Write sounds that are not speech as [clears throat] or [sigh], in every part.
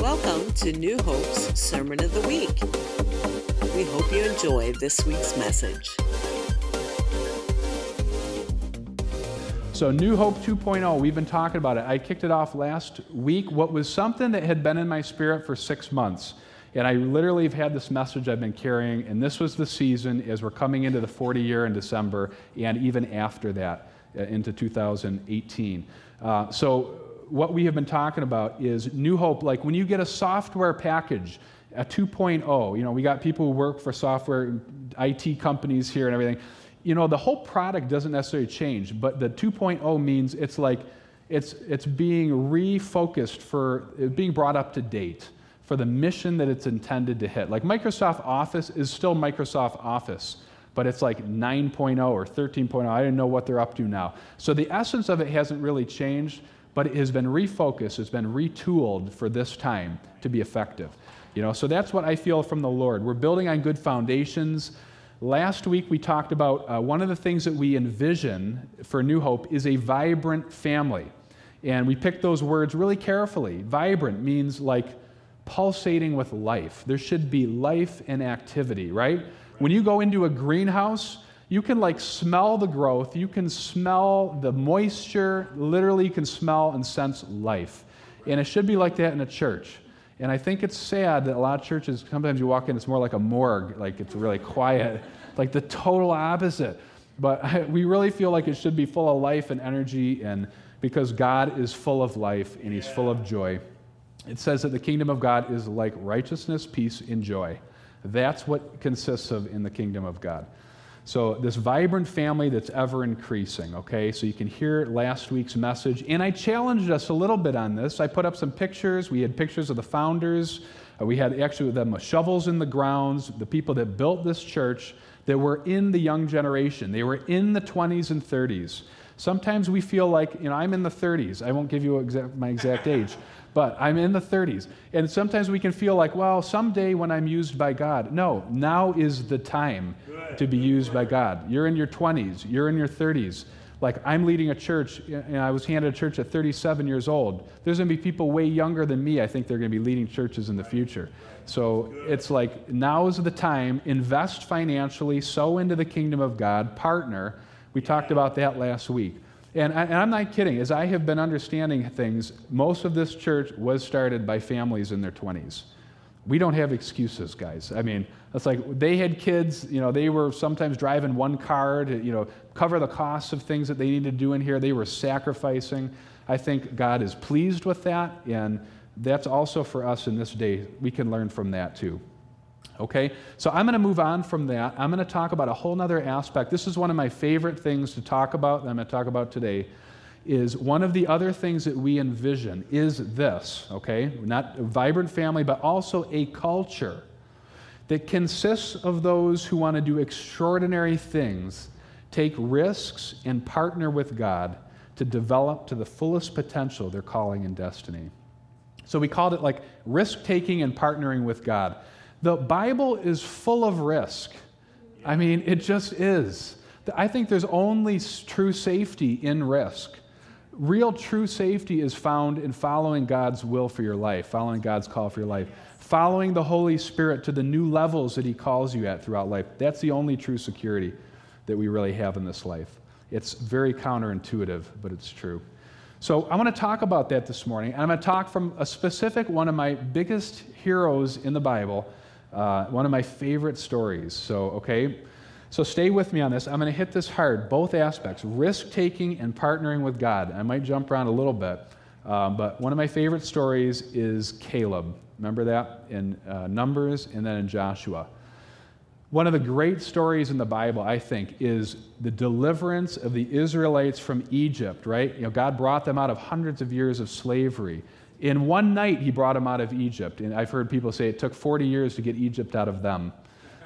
Welcome to New Hope's Sermon of the Week. We hope you enjoy this week's message. So, New Hope 2.0, we've been talking about it. I kicked it off last week. What was something that had been in my spirit for six months. And I literally have had this message I've been carrying, and this was the season as we're coming into the 40 year in December, and even after that, uh, into 2018. Uh, so, what we have been talking about is New Hope. Like when you get a software package, a 2.0, you know, we got people who work for software, IT companies here and everything. You know, the whole product doesn't necessarily change, but the 2.0 means it's like it's, it's being refocused for being brought up to date for the mission that it's intended to hit. Like Microsoft Office is still Microsoft Office, but it's like 9.0 or 13.0. I didn't know what they're up to now. So the essence of it hasn't really changed, but it has been refocused, it's been retooled for this time to be effective. You know, so that's what I feel from the Lord. We're building on good foundations. Last week we talked about uh, one of the things that we envision for New Hope is a vibrant family. And we picked those words really carefully. Vibrant means like pulsating with life. There should be life and activity, right? When you go into a greenhouse, you can like smell the growth, you can smell the moisture, literally, you can smell and sense life. And it should be like that in a church. And I think it's sad that a lot of churches, sometimes you walk in, it's more like a morgue, like it's really quiet, [laughs] like the total opposite. But [laughs] we really feel like it should be full of life and energy, and because God is full of life and He's full of joy. It says that the kingdom of God is like righteousness, peace, and joy. That's what consists of in the kingdom of God. So, this vibrant family that's ever increasing, okay? So, you can hear last week's message. And I challenged us a little bit on this. I put up some pictures. We had pictures of the founders. Uh, we had actually them with shovels in the grounds, the people that built this church that were in the young generation. They were in the 20s and 30s. Sometimes we feel like, you know, I'm in the 30s. I won't give you exact, my exact age, [laughs] but I'm in the 30s. And sometimes we can feel like, well, someday when I'm used by God. No, now is the time to be used by God. You're in your 20s, you're in your 30s. Like I'm leading a church, and I was handed a church at 37 years old. There's going to be people way younger than me, I think they're going to be leading churches in the future. So it's like now is the time. Invest financially, sow into the kingdom of God, partner. We talked about that last week. And, I, am not kidding. As I have been understanding things, most of this church was started by families in their 20s. We don't have excuses, guys. I mean, it's like they had kids, you know, they were sometimes driving one car to, you know, cover the costs of things that they needed to do in here. They were sacrificing. I think God is pleased with that, and that's also for us in this day. We can learn from that too. Okay? So I'm going to move on from that. I'm going to talk about a whole other aspect. This is one of my favorite things to talk about that I'm going to talk about today is one of the other things that we envision is this, okay? Not a vibrant family, but also a culture that consists of those who want to do extraordinary things, take risks, and partner with God to develop to the fullest potential their calling and destiny. So we called it like risk taking and partnering with God. The Bible is full of risk. I mean, it just is. I think there's only true safety in risk. Real true safety is found in following God's will for your life, following God's call for your life, following the Holy Spirit to the new levels that He calls you at throughout life. That's the only true security that we really have in this life. It's very counterintuitive, but it's true. So I want to talk about that this morning. And I'm going to talk from a specific one of my biggest heroes in the Bible, uh, one of my favorite stories. So, okay, so stay with me on this. I'm going to hit this hard, both aspects risk taking and partnering with God. I might jump around a little bit, um, but one of my favorite stories is Caleb. Remember that in uh, Numbers and then in Joshua. One of the great stories in the Bible, I think, is the deliverance of the Israelites from Egypt, right? You know, God brought them out of hundreds of years of slavery. In one night, He brought them out of Egypt. And I've heard people say it took 40 years to get Egypt out of them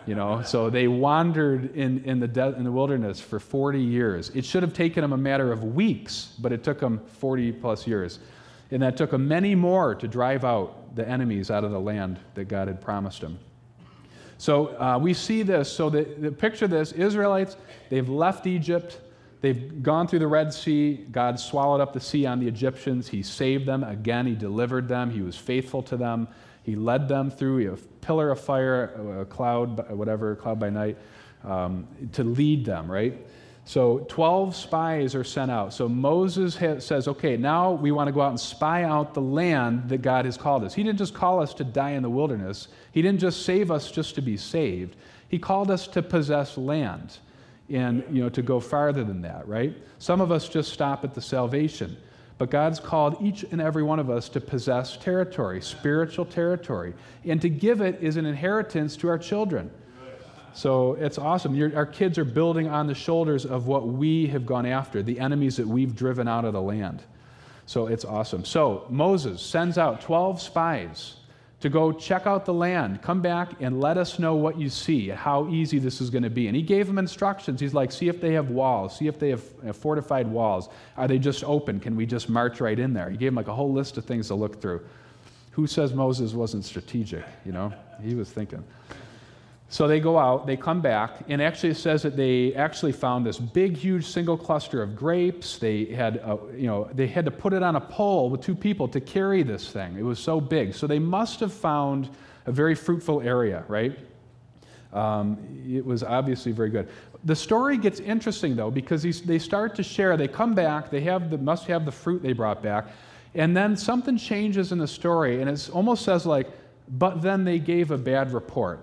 you know? So they wandered in, in, the de- in the wilderness for 40 years. It should have taken them a matter of weeks but it took them 40 plus years. And that took them many more to drive out the enemies out of the land that god had promised them so uh, we see this. So the, the picture this israelites they've left egypt They've gone through the Red Sea. God swallowed up the sea on the Egyptians. He saved them. Again, He delivered them. He was faithful to them. He led them through a pillar of fire, a cloud, whatever, cloud by night, um, to lead them, right? So 12 spies are sent out. So Moses says, okay, now we want to go out and spy out the land that God has called us. He didn't just call us to die in the wilderness, He didn't just save us just to be saved. He called us to possess land and you know to go farther than that right? Some of us just stop at the salvation but god's called each and every one of us to possess territory spiritual territory and to give it is an inheritance to our children. So it's awesome. Your, our kids are building on the shoulders of what we have gone after the enemies that we've driven out of the land. So it's awesome. So moses sends out 12 spies to go check out the land. Come back and let us know what you see, how easy this is going to be. And he gave them instructions. He's like, see if they have walls, see if they have fortified walls. Are they just open? Can we just march right in there? He gave them like a whole list of things to look through. Who says Moses wasn't strategic? You know, he was thinking. So they go out, they come back, and actually it says that they actually found this big, huge single cluster of grapes. They had, a, you know, they had to put it on a pole with two people to carry this thing. It was so big. So they must have found a very fruitful area, right? Um, it was obviously very good. The story gets interesting though because they start to share. They come back. They have the, must have the fruit they brought back, and then something changes in the story, and it almost says like, "But then they gave a bad report."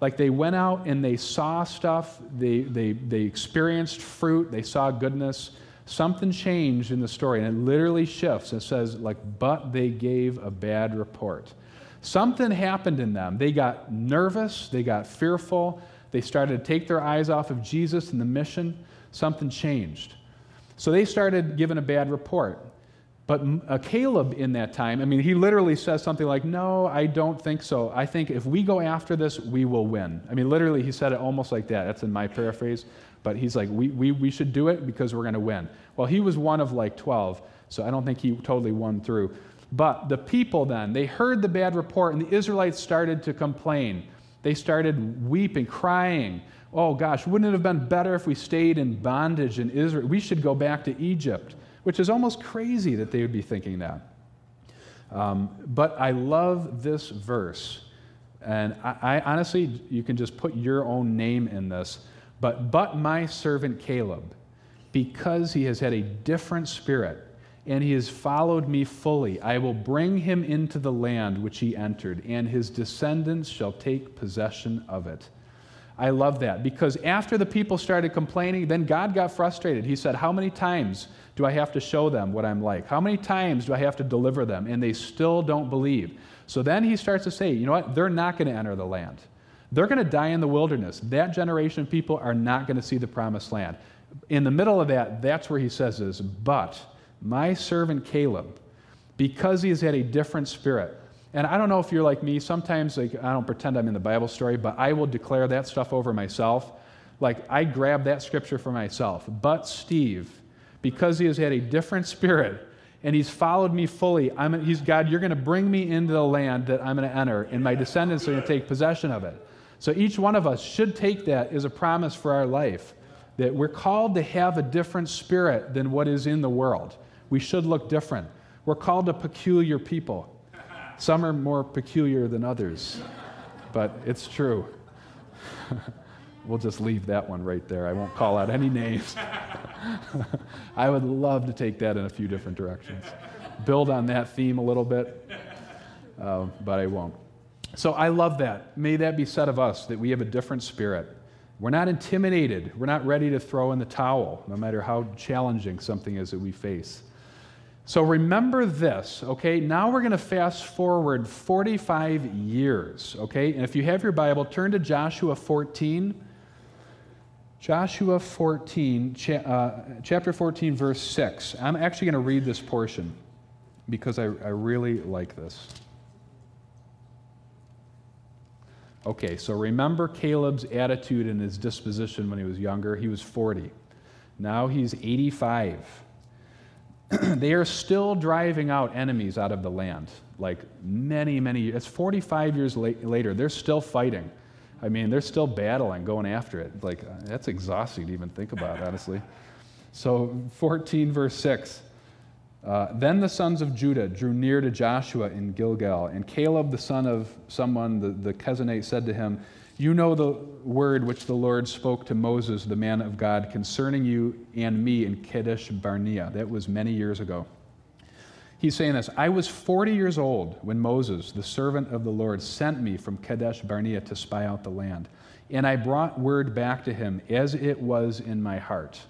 Like they went out and they saw stuff, they, they, they experienced fruit, they saw goodness. Something changed in the story, and it literally shifts. It says, like, but they gave a bad report. Something happened in them. They got nervous, they got fearful, they started to take their eyes off of Jesus and the mission. Something changed. So they started giving a bad report. But uh, Caleb, in that time, I mean, he literally says something like, No, I don't think so. I think if we go after this, we will win. I mean, literally, he said it almost like that. That's in my paraphrase. But he's like, We, we, we should do it because we're going to win. Well, he was one of like 12, so I don't think he totally won through. But the people then, they heard the bad report, and the Israelites started to complain. They started weeping, crying. Oh gosh, wouldn't it have been better if we stayed in bondage in Israel? We should go back to Egypt which is almost crazy that they would be thinking that. Um, but I love this verse. And I, I, honestly, you can just put your own name in this. But, but my servant Caleb, because he has had a different spirit and he has followed me fully, I will bring him into the land which he entered, and his descendants shall take possession of it. I love that because after the people started complaining, then God got frustrated. He said, How many times do I have to show them what I'm like? How many times do I have to deliver them? And they still don't believe. So then he starts to say, You know what? They're not going to enter the land. They're going to die in the wilderness. That generation of people are not going to see the promised land. In the middle of that, that's where he says is, But my servant Caleb, because he has had a different spirit, and I don't know if you're like me. Sometimes like, I don't pretend I'm in the Bible story, but I will declare that stuff over myself. Like I grab that scripture for myself. But Steve, because he has had a different spirit and he's followed me fully, I'm, he's God, you're going to bring me into the land that I'm going to enter, and my descendants are going to take possession of it. So each one of us should take that as a promise for our life that we're called to have a different spirit than what is in the world. We should look different. We're called a peculiar people. Some are more peculiar than others, but it's true. [laughs] we'll just leave that one right there. I won't call out any names. [laughs] I would love to take that in a few different directions. Build on that theme a little bit, uh, but I won't. So I love that. May that be said of us that we have a different spirit. We're not intimidated. We're not ready to throw in the towel, no matter how challenging something is that we face. So remember this, okay? Now we're going to fast forward 45 years, okay? And if you have your Bible, turn to Joshua 14. Joshua 14, cha- uh, chapter 14, verse 6. I'm actually going to read this portion because I, I really like this. Okay, so remember Caleb's attitude and his disposition when he was younger. He was 40. Now he's 85. [clears throat] they are still driving out enemies out of the land. Like many, many years. It's 45 years later. They're still fighting. I mean, they're still battling, going after it. Like, that's exhausting to even think about, honestly. So, 14, verse 6. Uh, then the sons of Judah drew near to Joshua in Gilgal, and Caleb, the son of someone, the, the Kenizzite, said to him, You know the word which the Lord spoke to Moses, the man of God, concerning you and me in Kadesh Barnea. That was many years ago. He's saying this I was 40 years old when Moses, the servant of the Lord, sent me from Kadesh Barnea to spy out the land. And I brought word back to him as it was in my heart.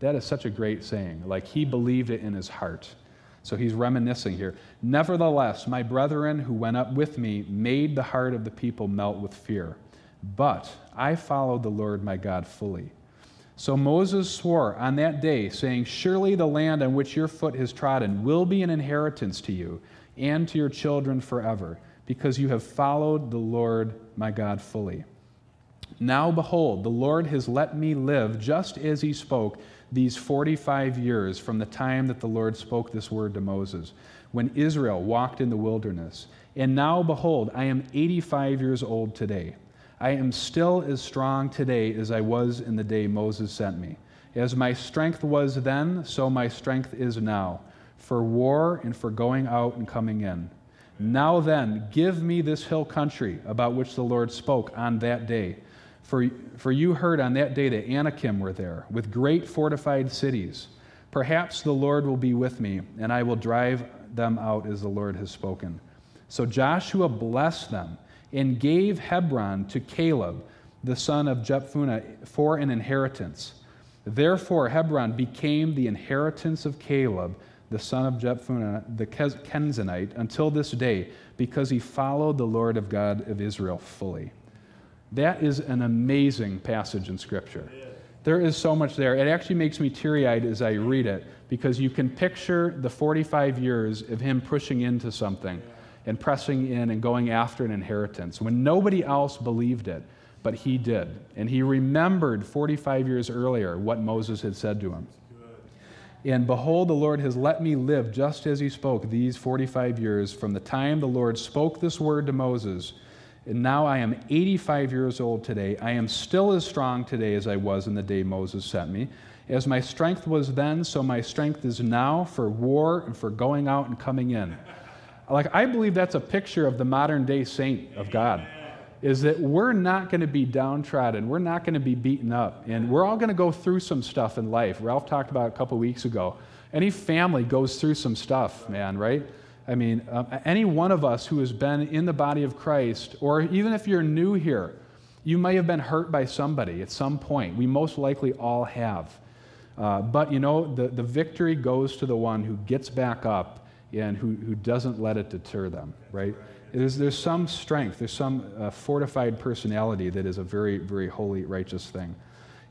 That is such a great saying. Like he believed it in his heart. So he's reminiscing here. Nevertheless, my brethren who went up with me made the heart of the people melt with fear. But I followed the Lord my God fully. So Moses swore on that day, saying, Surely the land on which your foot has trodden will be an inheritance to you and to your children forever, because you have followed the Lord my God fully. Now behold, the Lord has let me live just as he spoke these 45 years from the time that the Lord spoke this word to Moses, when Israel walked in the wilderness. And now behold, I am 85 years old today. I am still as strong today as I was in the day Moses sent me. As my strength was then, so my strength is now, for war and for going out and coming in. Now then, give me this hill country about which the Lord spoke on that day. For, for you heard on that day that Anakim were there, with great fortified cities. Perhaps the Lord will be with me, and I will drive them out as the Lord has spoken. So Joshua blessed them and gave Hebron to Caleb, the son of Jephunneh, for an inheritance. Therefore, Hebron became the inheritance of Caleb, the son of Jephunneh, the Kenizzite, until this day, because he followed the Lord of God of Israel fully. That is an amazing passage in Scripture. There is so much there. It actually makes me teary eyed as I read it because you can picture the 45 years of him pushing into something and pressing in and going after an inheritance when nobody else believed it, but he did. And he remembered 45 years earlier what Moses had said to him. And behold, the Lord has let me live just as he spoke these 45 years from the time the Lord spoke this word to Moses. And now I am 85 years old today. I am still as strong today as I was in the day Moses sent me. As my strength was then, so my strength is now for war and for going out and coming in. Like, I believe that's a picture of the modern day saint of God. Is that we're not going to be downtrodden. We're not going to be beaten up. And we're all going to go through some stuff in life. Ralph talked about a couple weeks ago. Any family goes through some stuff, man, right? I mean, um, any one of us who has been in the body of Christ, or even if you're new here, you may have been hurt by somebody at some point. We most likely all have. Uh, but you know, the, the victory goes to the one who gets back up and who, who doesn't let it deter them, right? There's, there's some strength, there's some uh, fortified personality that is a very, very holy, righteous thing.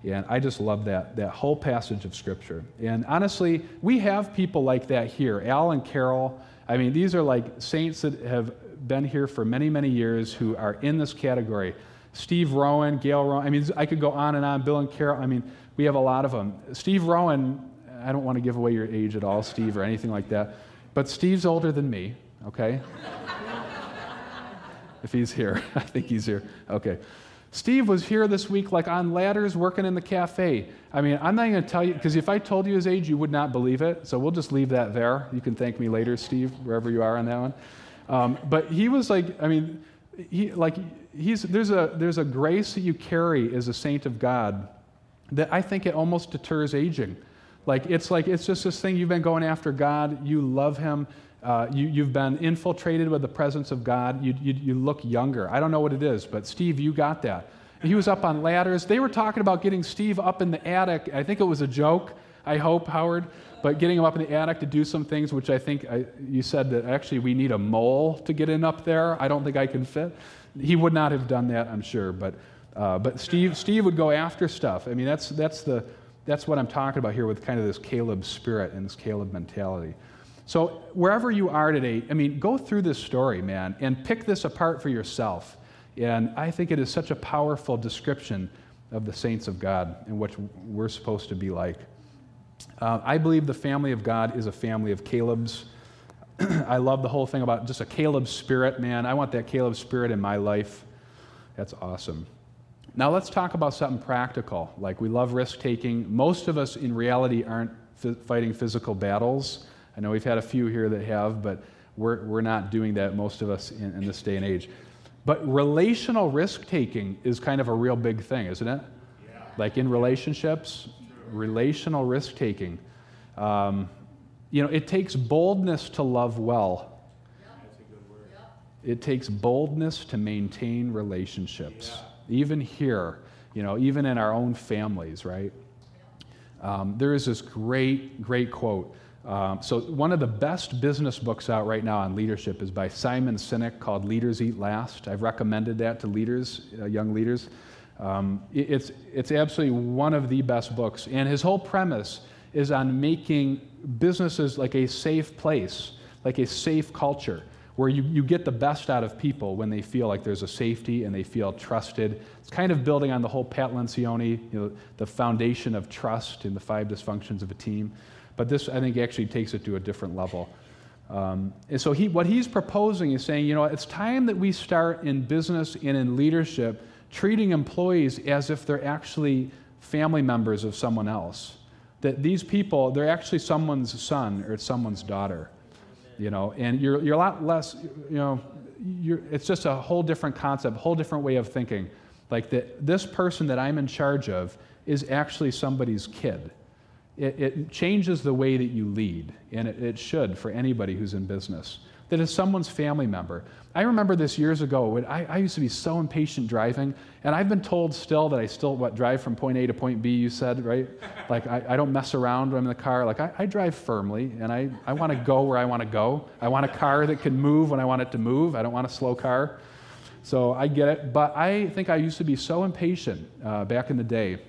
And I just love that, that whole passage of Scripture. And honestly, we have people like that here. Al and Carol, I mean, these are like saints that have been here for many, many years who are in this category. Steve Rowan, Gail Rowan, I mean, I could go on and on. Bill and Carol, I mean, we have a lot of them. Steve Rowan, I don't want to give away your age at all, Steve, or anything like that. But Steve's older than me, okay? if he's here, [laughs] I think he's here. Okay. Steve was here this week, like on ladders, working in the cafe. I mean, I'm not going to tell you, because if I told you his age, you would not believe it. So we'll just leave that there. You can thank me later, Steve, wherever you are on that one. Um, but he was like, I mean, he, like, he's, there's, a, there's a grace that you carry as a saint of God that I think it almost deters aging. Like it's like it's just this thing you've been going after God. You love Him. Uh, you, have been infiltrated with the presence of God. You, you, you look younger. I don't know what it is, but Steve, you got that. He was up on ladders. They were talking about getting Steve up in the attic. I think it was a joke. I hope Howard, but getting him up in the attic to do some things, which I think I, you said that actually we need a mole to get in up there. I don't think I can fit. He would not have done that, I'm sure, but. Uh, but Steve, Steve would go after stuff. I mean, that's, that's the, that's what I'm talking about here with kind of this Caleb spirit and this Caleb mentality. So, wherever you are today, I mean, go through this story, man, and pick this apart for yourself. And I think it is such a powerful description of the saints of God and what we're supposed to be like. Uh, I believe the family of God is a family of Caleb's. [clears throat] I love the whole thing about just a Caleb spirit, man. I want that Caleb spirit in my life. That's awesome. Now let's talk about something practical. Like we love risk taking. Most of us in reality aren't f- fighting physical battles. I know we've had a few here that have, but we're, we're not doing that, most of us in, in this day and age. But relational risk taking is kind of a real big thing, isn't it? Yeah. Like in relationships, relational risk taking. Um, you know, it takes boldness to love well. It takes boldness to maintain relationships. Yeah even here, you know, even in our own families, right? Um, there is this great, great quote. Um, so, one of the best business books out right now on leadership is by Simon Sinek called Leaders Eat Last. I've recommended that to leaders, uh, young leaders. Um, it, it's, it's absolutely one of the best books. And his whole premise is on making businesses like a safe place, like a safe culture where you, you get the best out of people when they feel like there's a safety and they feel trusted. It's kind of building on the whole Pat Lencioni, you know, the foundation of trust in the five dysfunctions of a team. But this, I think, actually takes it to a different level. Um, and so he, what he's proposing is saying, you know, it's time that we start in business and in leadership treating employees as if they're actually family members of someone else. That these people, they're actually someone's son or someone's daughter you know, and you're, you're a lot less, you know, you're, it's just a whole different concept, a whole different way of thinking. Like that this person that I'm in charge of is actually somebody's kid. It, it changes the way that you lead, and it, it should for anybody who's in business that is someone's family member. I remember this years ago I, I, used to be so impatient driving, and I've been told still that I still what drive from point A to point B. You said right, like I, I don't mess around when I'm in the car. Like I, I drive firmly, and I, I want to go where I want to go. I want a car that can move when I want it to move. I don't want a slow car. So I get it, but I think I used to be so impatient uh, back in the day.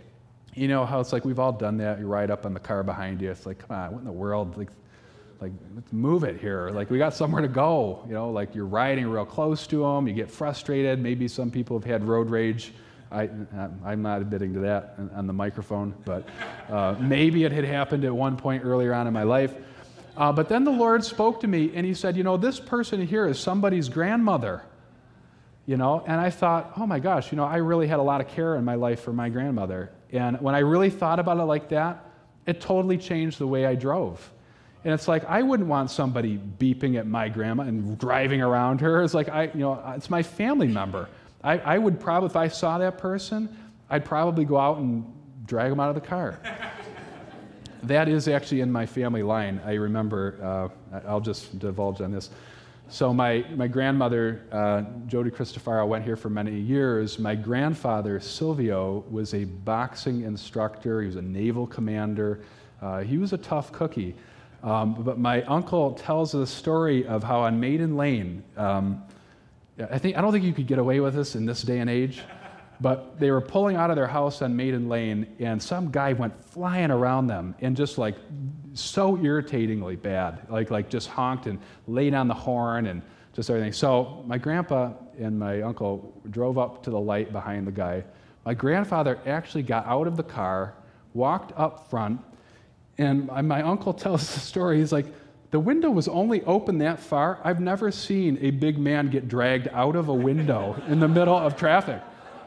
You know how it's like we've all done that. You ride up on the car behind you. It's like, come on, what in the world? Like like let's move it here. Like we got somewhere to go you know like you're riding real close to them you get frustrated. Maybe some people have had road rage. I, i'm not admitting to that on the microphone but uh, maybe it had happened at one point earlier on in my life. Uh, but then the lord spoke to me and he said you know this person here is somebody's grandmother. You know and i thought oh my gosh you know i really had a lot of care in my life for my grandmother. And when i really thought about it like that it totally changed the way i drove and it's like, I wouldn't want somebody beeping at my grandma and driving around her. It's like, I, you know, it's my family member. I, I would probably, if I saw that person, I'd probably go out and drag them out of the car. [laughs] that is actually in my family line. I remember, uh, I'll just divulge on this. So, my, my grandmother, uh, Jody Christofaro, went here for many years. My grandfather, Silvio, was a boxing instructor, he was a naval commander. Uh, he was a tough cookie. Um, but my uncle tells the story of how on Maiden Lane, um, I, think, I don't think you could get away with this in this day and age, but they were pulling out of their house on Maiden Lane, and some guy went flying around them and just like so irritatingly bad, like, like just honked and laid on the horn and just everything. So my grandpa and my uncle drove up to the light behind the guy. My grandfather actually got out of the car, walked up front, and my uncle [laughs] tells the story. He's like, the window was only open that far. I've never seen a big man get dragged out of a window in the middle of traffic.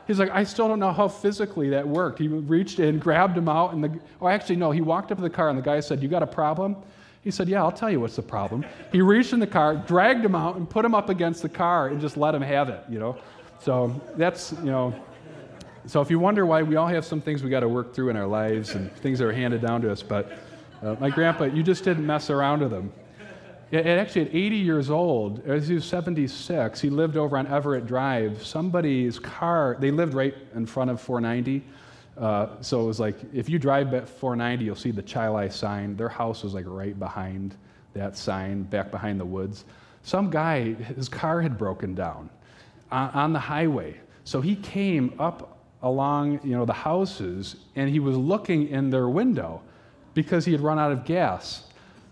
He's like, I still don't know how physically that worked. He reached in, grabbed him out, and the, oh, actually, no, he walked up to the car, and the guy said, You got a problem? He said, Yeah, I'll tell you what's the problem. He reached in the car, dragged him out, and put him up against the car and just let him have it, you know? So that's, you know, so if you wonder why we all have some things we got to work through in our lives and things that are handed down to us, but uh, my grandpa, you just didn't mess around with him. And actually, at 80 years old, as he was 76, he lived over on Everett Drive. Somebody's car, they lived right in front of 490. Uh, so it was like, if you drive at 490, you'll see the Chili sign. Their house was like right behind that sign, back behind the woods. Some guy, his car had broken down on, on the highway. So he came up along, you know, the houses, and he was looking in their window because he had run out of gas.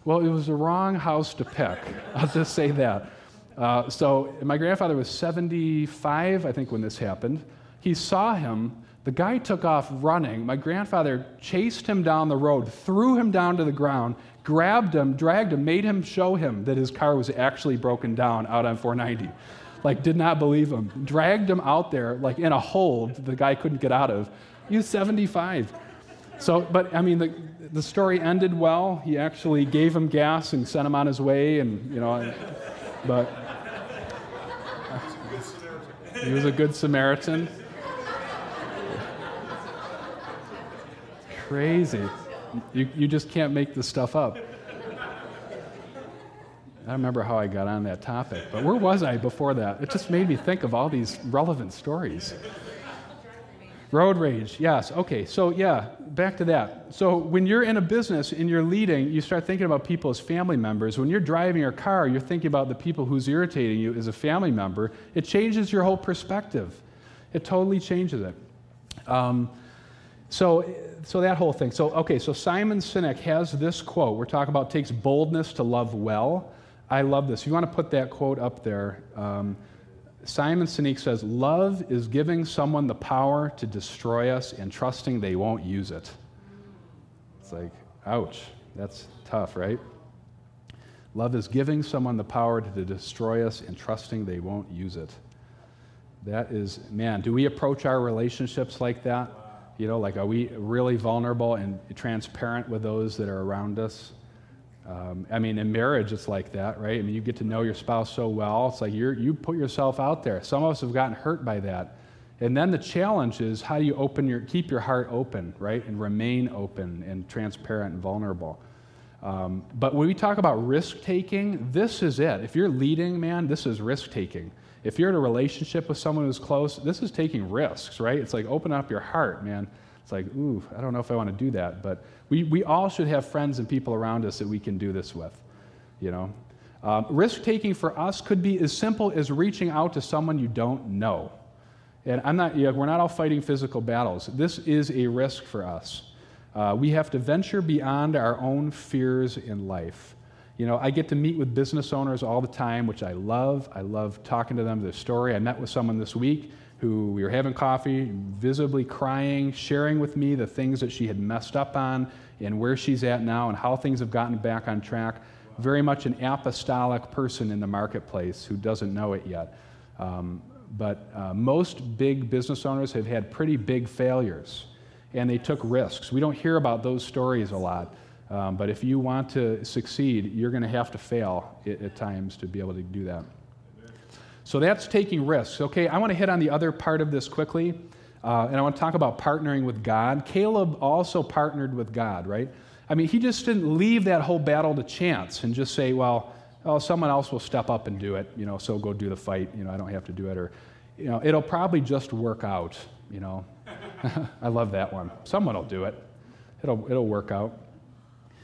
Well, it was the wrong house to pick. [laughs] I'll just say that. Uh, so my grandfather was 75, I think, when this happened. He saw him. The guy took off running. My grandfather chased him down the road, threw him down to the ground, grabbed him, dragged him, made him show him that his car was actually broken down out on 490. Like did not believe him. Dragged him out there like in a hold the guy couldn't get out of. He was 75. So, but I mean, the, the story ended well. He actually gave him gas and sent him on his way, and you know, but he was a good Samaritan. Crazy. You, you just can't make this stuff up. I don't remember how I got on that topic, but where was I before that? It just made me think of all these relevant stories. Road rage, yes. Okay, so yeah, back to that. So when you're in a business and you're leading, you start thinking about people as family members. When you're driving your car, you're thinking about the people who's irritating you as a family member. It changes your whole perspective. It totally changes it. Um, so, so that whole thing. So, okay, so Simon Sinek has this quote. We're talking about takes boldness to love well. I love this. You want to put that quote up there, um, Simon Sinek says, Love is giving someone the power to destroy us and trusting they won't use it. It's like, ouch, that's tough, right? Love is giving someone the power to destroy us and trusting they won't use it. That is, man, do we approach our relationships like that? You know, like, are we really vulnerable and transparent with those that are around us? Um, I mean, in marriage, it's like that, right? I mean, you get to know your spouse so well. It's like you you put yourself out there. Some of us have gotten hurt by that. And then the challenge is how do you open your, keep your heart open, right? And remain open and transparent and vulnerable. Um, but when we talk about risk taking, this is it. If you're leading, man, this is risk taking. If you're in a relationship with someone who's close, this is taking risks, right? It's like open up your heart, man. It's like, ooh, I don't know if I want to do that. But we, we all should have friends and people around us that we can do this with, you know? Um, risk taking for us could be as simple as reaching out to someone you don't know. And I'm not, you know, we're not all fighting physical battles. This is a risk for us. Uh, we have to venture beyond our own fears in life. You know, I get to meet with business owners all the time, which I love. I love talking to them their story. I met with someone this week who we were having coffee, visibly crying, sharing with me the things that she had messed up on and where she's at now and how things have gotten back on track. Very much an apostolic person in the marketplace who doesn't know it yet. Um, but uh, most big business owners have had pretty big failures and they took risks. We don't hear about those stories a lot. Um, but if you want to succeed, you're going to have to fail at, at times to be able to do that. So that's taking risks. Okay, I want to hit on the other part of this quickly, uh, and I want to talk about partnering with God. Caleb also partnered with God, right? I mean, he just didn't leave that whole battle to chance and just say, well, oh, someone else will step up and do it, you know, so go do the fight, you know, I don't have to do it, or, you know, it'll probably just work out, you know. [laughs] I love that one. Someone will do it, it'll, it'll work out.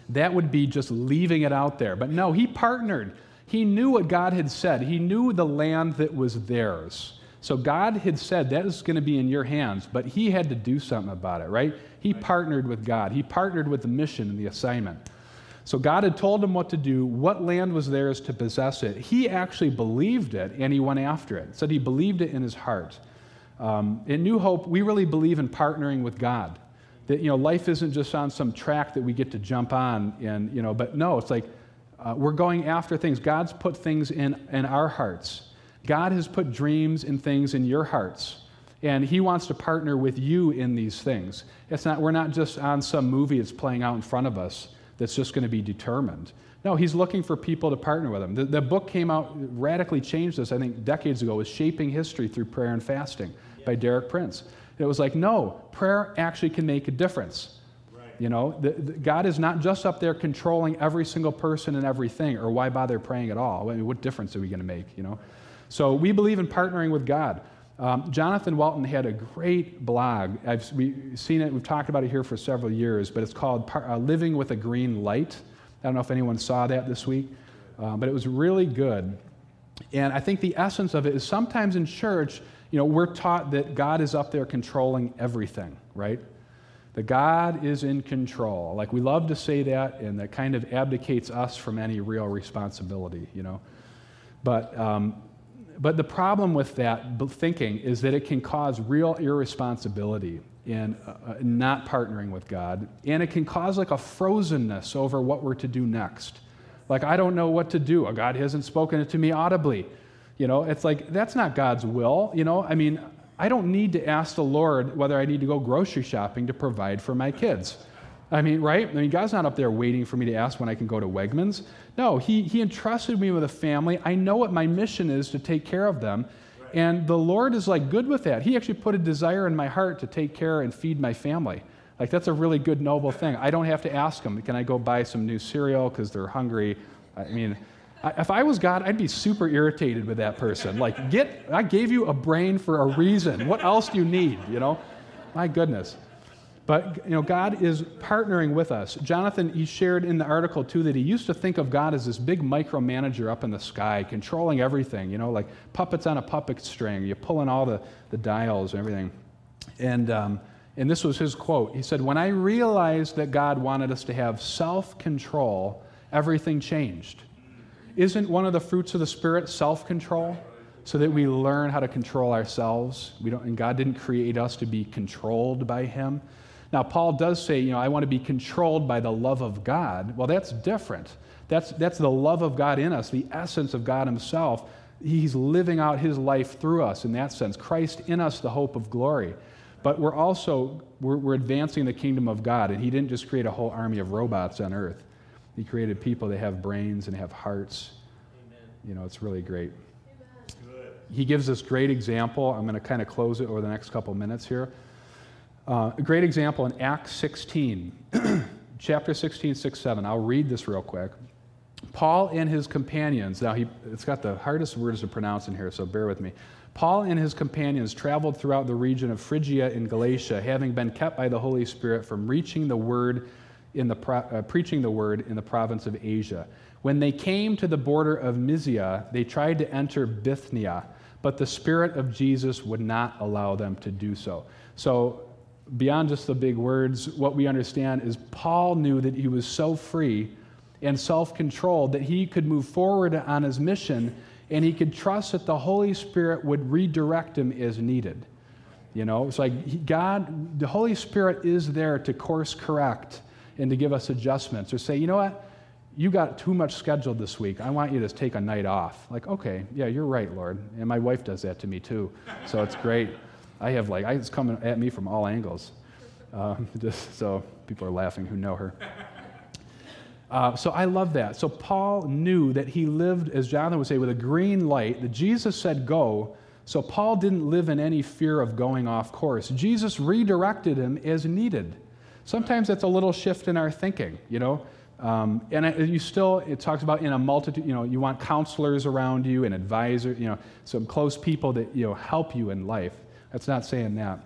That would be just leaving it out there. But no, he partnered. He knew what God had said, he knew the land that was theirs. So God had said that is going to be in your hands, but he had to do something about it, right? He partnered with God. He partnered with the mission and the assignment. So God had told him what to do, what land was theirs to possess it. He actually believed it and he went after it. Said he believed it in his heart. Um, in New Hope, we really believe in partnering with God. That you know, life isn't just on some track that we get to jump on, and you know, but no, it's like uh, we're going after things. God's put things in, in our hearts. God has put dreams and things in your hearts. And He wants to partner with you in these things. It's not, we're not just on some movie that's playing out in front of us that's just going to be determined. No, He's looking for people to partner with Him. The, the book came out, radically changed this, I think, decades ago, was Shaping History Through Prayer and Fasting by Derek Prince. It was like, no, prayer actually can make a difference. You know, the, the, God is not just up there controlling every single person and everything, or why bother praying at all? I mean, what difference are we going to make, you know? So we believe in partnering with God. Um, Jonathan Walton had a great blog. I've we've seen it, we've talked about it here for several years, but it's called uh, Living with a Green Light. I don't know if anyone saw that this week, uh, but it was really good. And I think the essence of it is sometimes in church, you know, we're taught that God is up there controlling everything, right? That God is in control. Like we love to say that, and that kind of abdicates us from any real responsibility, you know. But, um, but the problem with that thinking is that it can cause real irresponsibility in uh, not partnering with God, and it can cause like a frozenness over what we're to do next. Like, I don't know what to do. God hasn't spoken it to me audibly. You know, it's like, that's not God's will. You know, I mean, I don't need to ask the Lord whether I need to go grocery shopping to provide for my kids. I mean, right? I mean, God's not up there waiting for me to ask when I can go to Wegmans. No, He, he entrusted me with a family. I know what my mission is to take care of them. And the Lord is like good with that. He actually put a desire in my heart to take care and feed my family. Like, that's a really good, noble thing. I don't have to ask them, can I go buy some new cereal because they're hungry? I mean, if I was God, I'd be super irritated with that person. Like, get, I gave you a brain for a reason. What else do you need, you know? My goodness. But, you know, God is partnering with us. Jonathan, he shared in the article, too, that he used to think of God as this big micromanager up in the sky, controlling everything, you know, like puppets on a puppet string. You're pulling all the, the dials and everything. And, um, and this was his quote. He said, When I realized that God wanted us to have self control, everything changed. Isn't one of the fruits of the Spirit self control? So that we learn how to control ourselves. We don't, and God didn't create us to be controlled by Him. Now, Paul does say, you know, I want to be controlled by the love of God. Well, that's different. That's, that's the love of God in us, the essence of God Himself. He's living out His life through us in that sense. Christ in us, the hope of glory. But we're also, we're, we're advancing the kingdom of God, and He didn't just create a whole army of robots on earth. He created people that have brains and have hearts. Amen. You know, it's really great. He gives this great example. I'm going to kind of close it over the next couple minutes here. Uh, a great example in Acts 16, [clears throat] chapter 16, 6, 7. I'll read this real quick. Paul and his companions, now he, it's got the hardest words to pronounce in here, so bear with me. Paul and his companions traveled throughout the region of Phrygia and Galatia, having been kept by the Holy Spirit from reaching the word in the pro, uh, preaching the word in the province of Asia. When they came to the border of Mysia, they tried to enter Bithynia, but the Spirit of Jesus would not allow them to do so. So beyond just the big words, what we understand is Paul knew that he was so free and self controlled that he could move forward on his mission and he could trust that the Holy Spirit would redirect him as needed. You know, it's like God, the Holy Spirit is there to course correct and to give us adjustments or say, you know what? You got too much scheduled this week. I want you to take a night off. Like, okay, yeah, you're right, Lord. And my wife does that to me too. So it's great. I have like, it's coming at me from all angles. Um, [laughs] just so people are laughing who know her. Uh, so I love that. So Paul knew that he lived, as Jonathan would say, with a green light, that Jesus said go. So Paul didn't live in any fear of going off course. Jesus redirected him as needed. Sometimes it's a little shift in our thinking, you know. Um, and you still, it talks about in a multitude, you know, you want counselors around you and advisors, you know, some close people that, you know, help you in life. That's not saying that.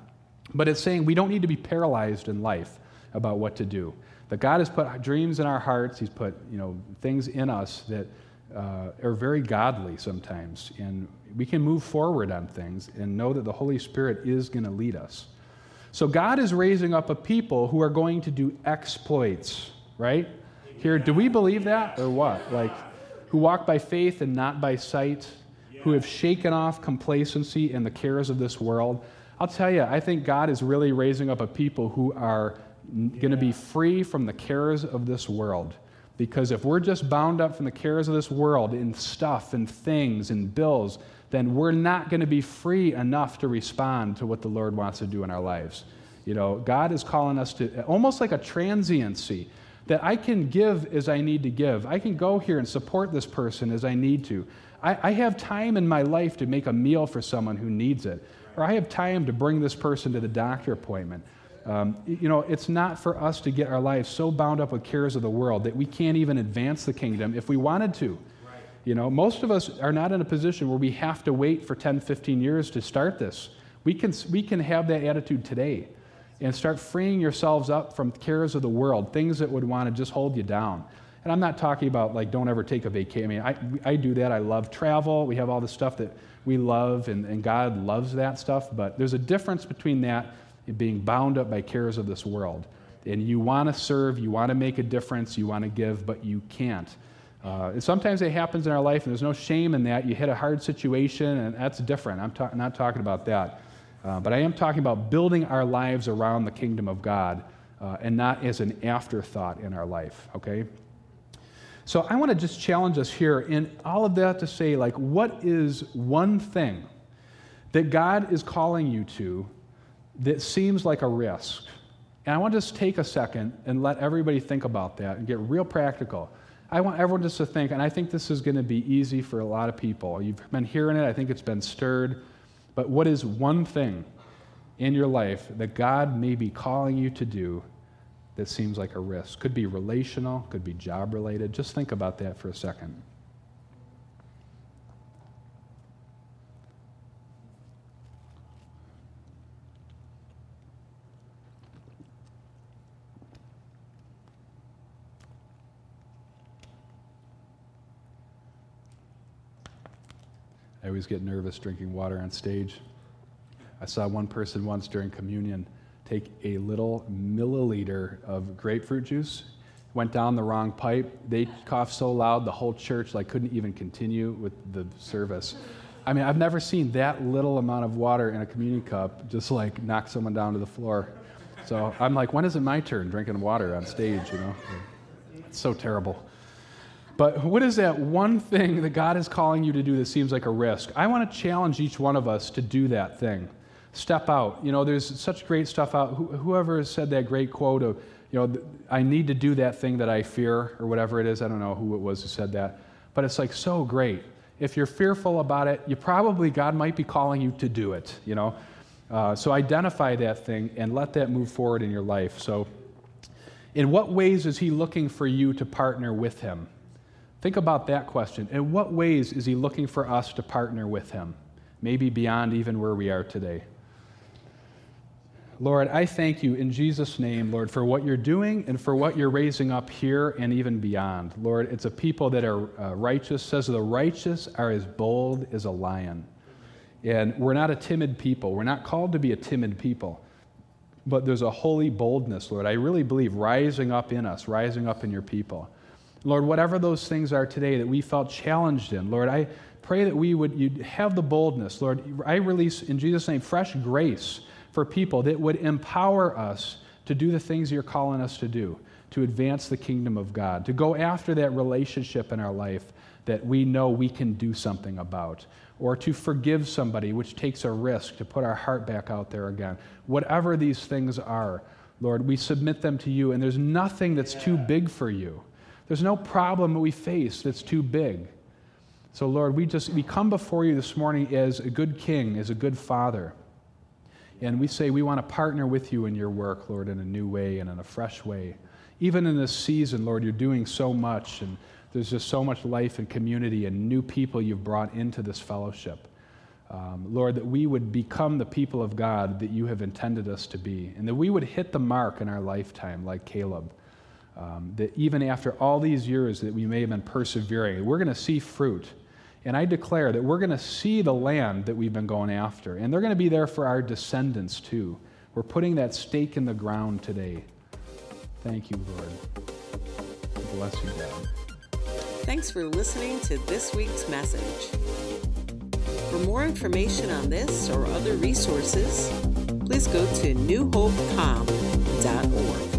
But it's saying we don't need to be paralyzed in life about what to do. That God has put dreams in our hearts, He's put you know, things in us that uh, are very godly sometimes. And we can move forward on things and know that the Holy Spirit is going to lead us. So God is raising up a people who are going to do exploits, right? Here, do we believe that or what? Like, who walk by faith and not by sight, who have shaken off complacency and the cares of this world. I'll tell you, I think God is really raising up a people who are going to be free from the cares of this world. Because if we're just bound up from the cares of this world in stuff and things and bills, then we're not going to be free enough to respond to what the Lord wants to do in our lives. You know, God is calling us to almost like a transiency that I can give as I need to give. I can go here and support this person as I need to. I, I have time in my life to make a meal for someone who needs it, or I have time to bring this person to the doctor appointment. Um, you know, it's not for us to get our lives so bound up with cares of the world that we can't even advance the kingdom if we wanted to. You know, most of us are not in a position where we have to wait for 10, 15 years to start this. We can, we can have that attitude today and start freeing yourselves up from cares of the world, things that would want to just hold you down. And I'm not talking about like don't ever take a vacation. I mean, I, I do that. I love travel. We have all the stuff that we love, and, and God loves that stuff. But there's a difference between that and being bound up by cares of this world. And you want to serve, you want to make a difference, you want to give, but you can't. Uh, sometimes it happens in our life, and there's no shame in that. You hit a hard situation, and that's different. I'm ta- not talking about that. Uh, but I am talking about building our lives around the kingdom of God uh, and not as an afterthought in our life, okay? So I want to just challenge us here in all of that to say, like, what is one thing that God is calling you to that seems like a risk? And I want to just take a second and let everybody think about that and get real practical. I want everyone just to think, and I think this is going to be easy for a lot of people. You've been hearing it, I think it's been stirred. But what is one thing in your life that God may be calling you to do that seems like a risk? Could be relational, could be job related. Just think about that for a second. I always get nervous drinking water on stage. I saw one person once during communion take a little milliliter of grapefruit juice, went down the wrong pipe. They coughed so loud the whole church like couldn't even continue with the service. I mean, I've never seen that little amount of water in a communion cup just like knock someone down to the floor. So I'm like, when is it my turn drinking water on stage, you know? It's so terrible. But what is that one thing that God is calling you to do that seems like a risk? I want to challenge each one of us to do that thing. Step out. You know, there's such great stuff out. Whoever said that great quote of, you know, I need to do that thing that I fear, or whatever it is. I don't know who it was who said that. But it's like so great. If you're fearful about it, you probably, God might be calling you to do it, you know? Uh, so identify that thing and let that move forward in your life. So, in what ways is He looking for you to partner with Him? Think about that question. In what ways is He looking for us to partner with Him? Maybe beyond even where we are today. Lord, I thank you in Jesus' name, Lord, for what you're doing and for what you're raising up here and even beyond. Lord, it's a people that are uh, righteous, says the righteous are as bold as a lion. And we're not a timid people. We're not called to be a timid people. But there's a holy boldness, Lord. I really believe rising up in us, rising up in your people. Lord, whatever those things are today that we felt challenged in, Lord, I pray that we would you'd have the boldness. Lord, I release in Jesus' name fresh grace for people that would empower us to do the things you're calling us to do, to advance the kingdom of God, to go after that relationship in our life that we know we can do something about, or to forgive somebody, which takes a risk to put our heart back out there again. Whatever these things are, Lord, we submit them to you, and there's nothing that's too big for you. There's no problem that we face that's too big. So, Lord, we just we come before you this morning as a good king, as a good father. And we say we want to partner with you in your work, Lord, in a new way and in a fresh way. Even in this season, Lord, you're doing so much, and there's just so much life and community and new people you've brought into this fellowship. Um, Lord, that we would become the people of God that you have intended us to be, and that we would hit the mark in our lifetime like Caleb. Um, that even after all these years that we may have been persevering, we're going to see fruit. And I declare that we're going to see the land that we've been going after. And they're going to be there for our descendants too. We're putting that stake in the ground today. Thank you, Lord. Bless you, God. Thanks for listening to this week's message. For more information on this or other resources, please go to newhopecom.org.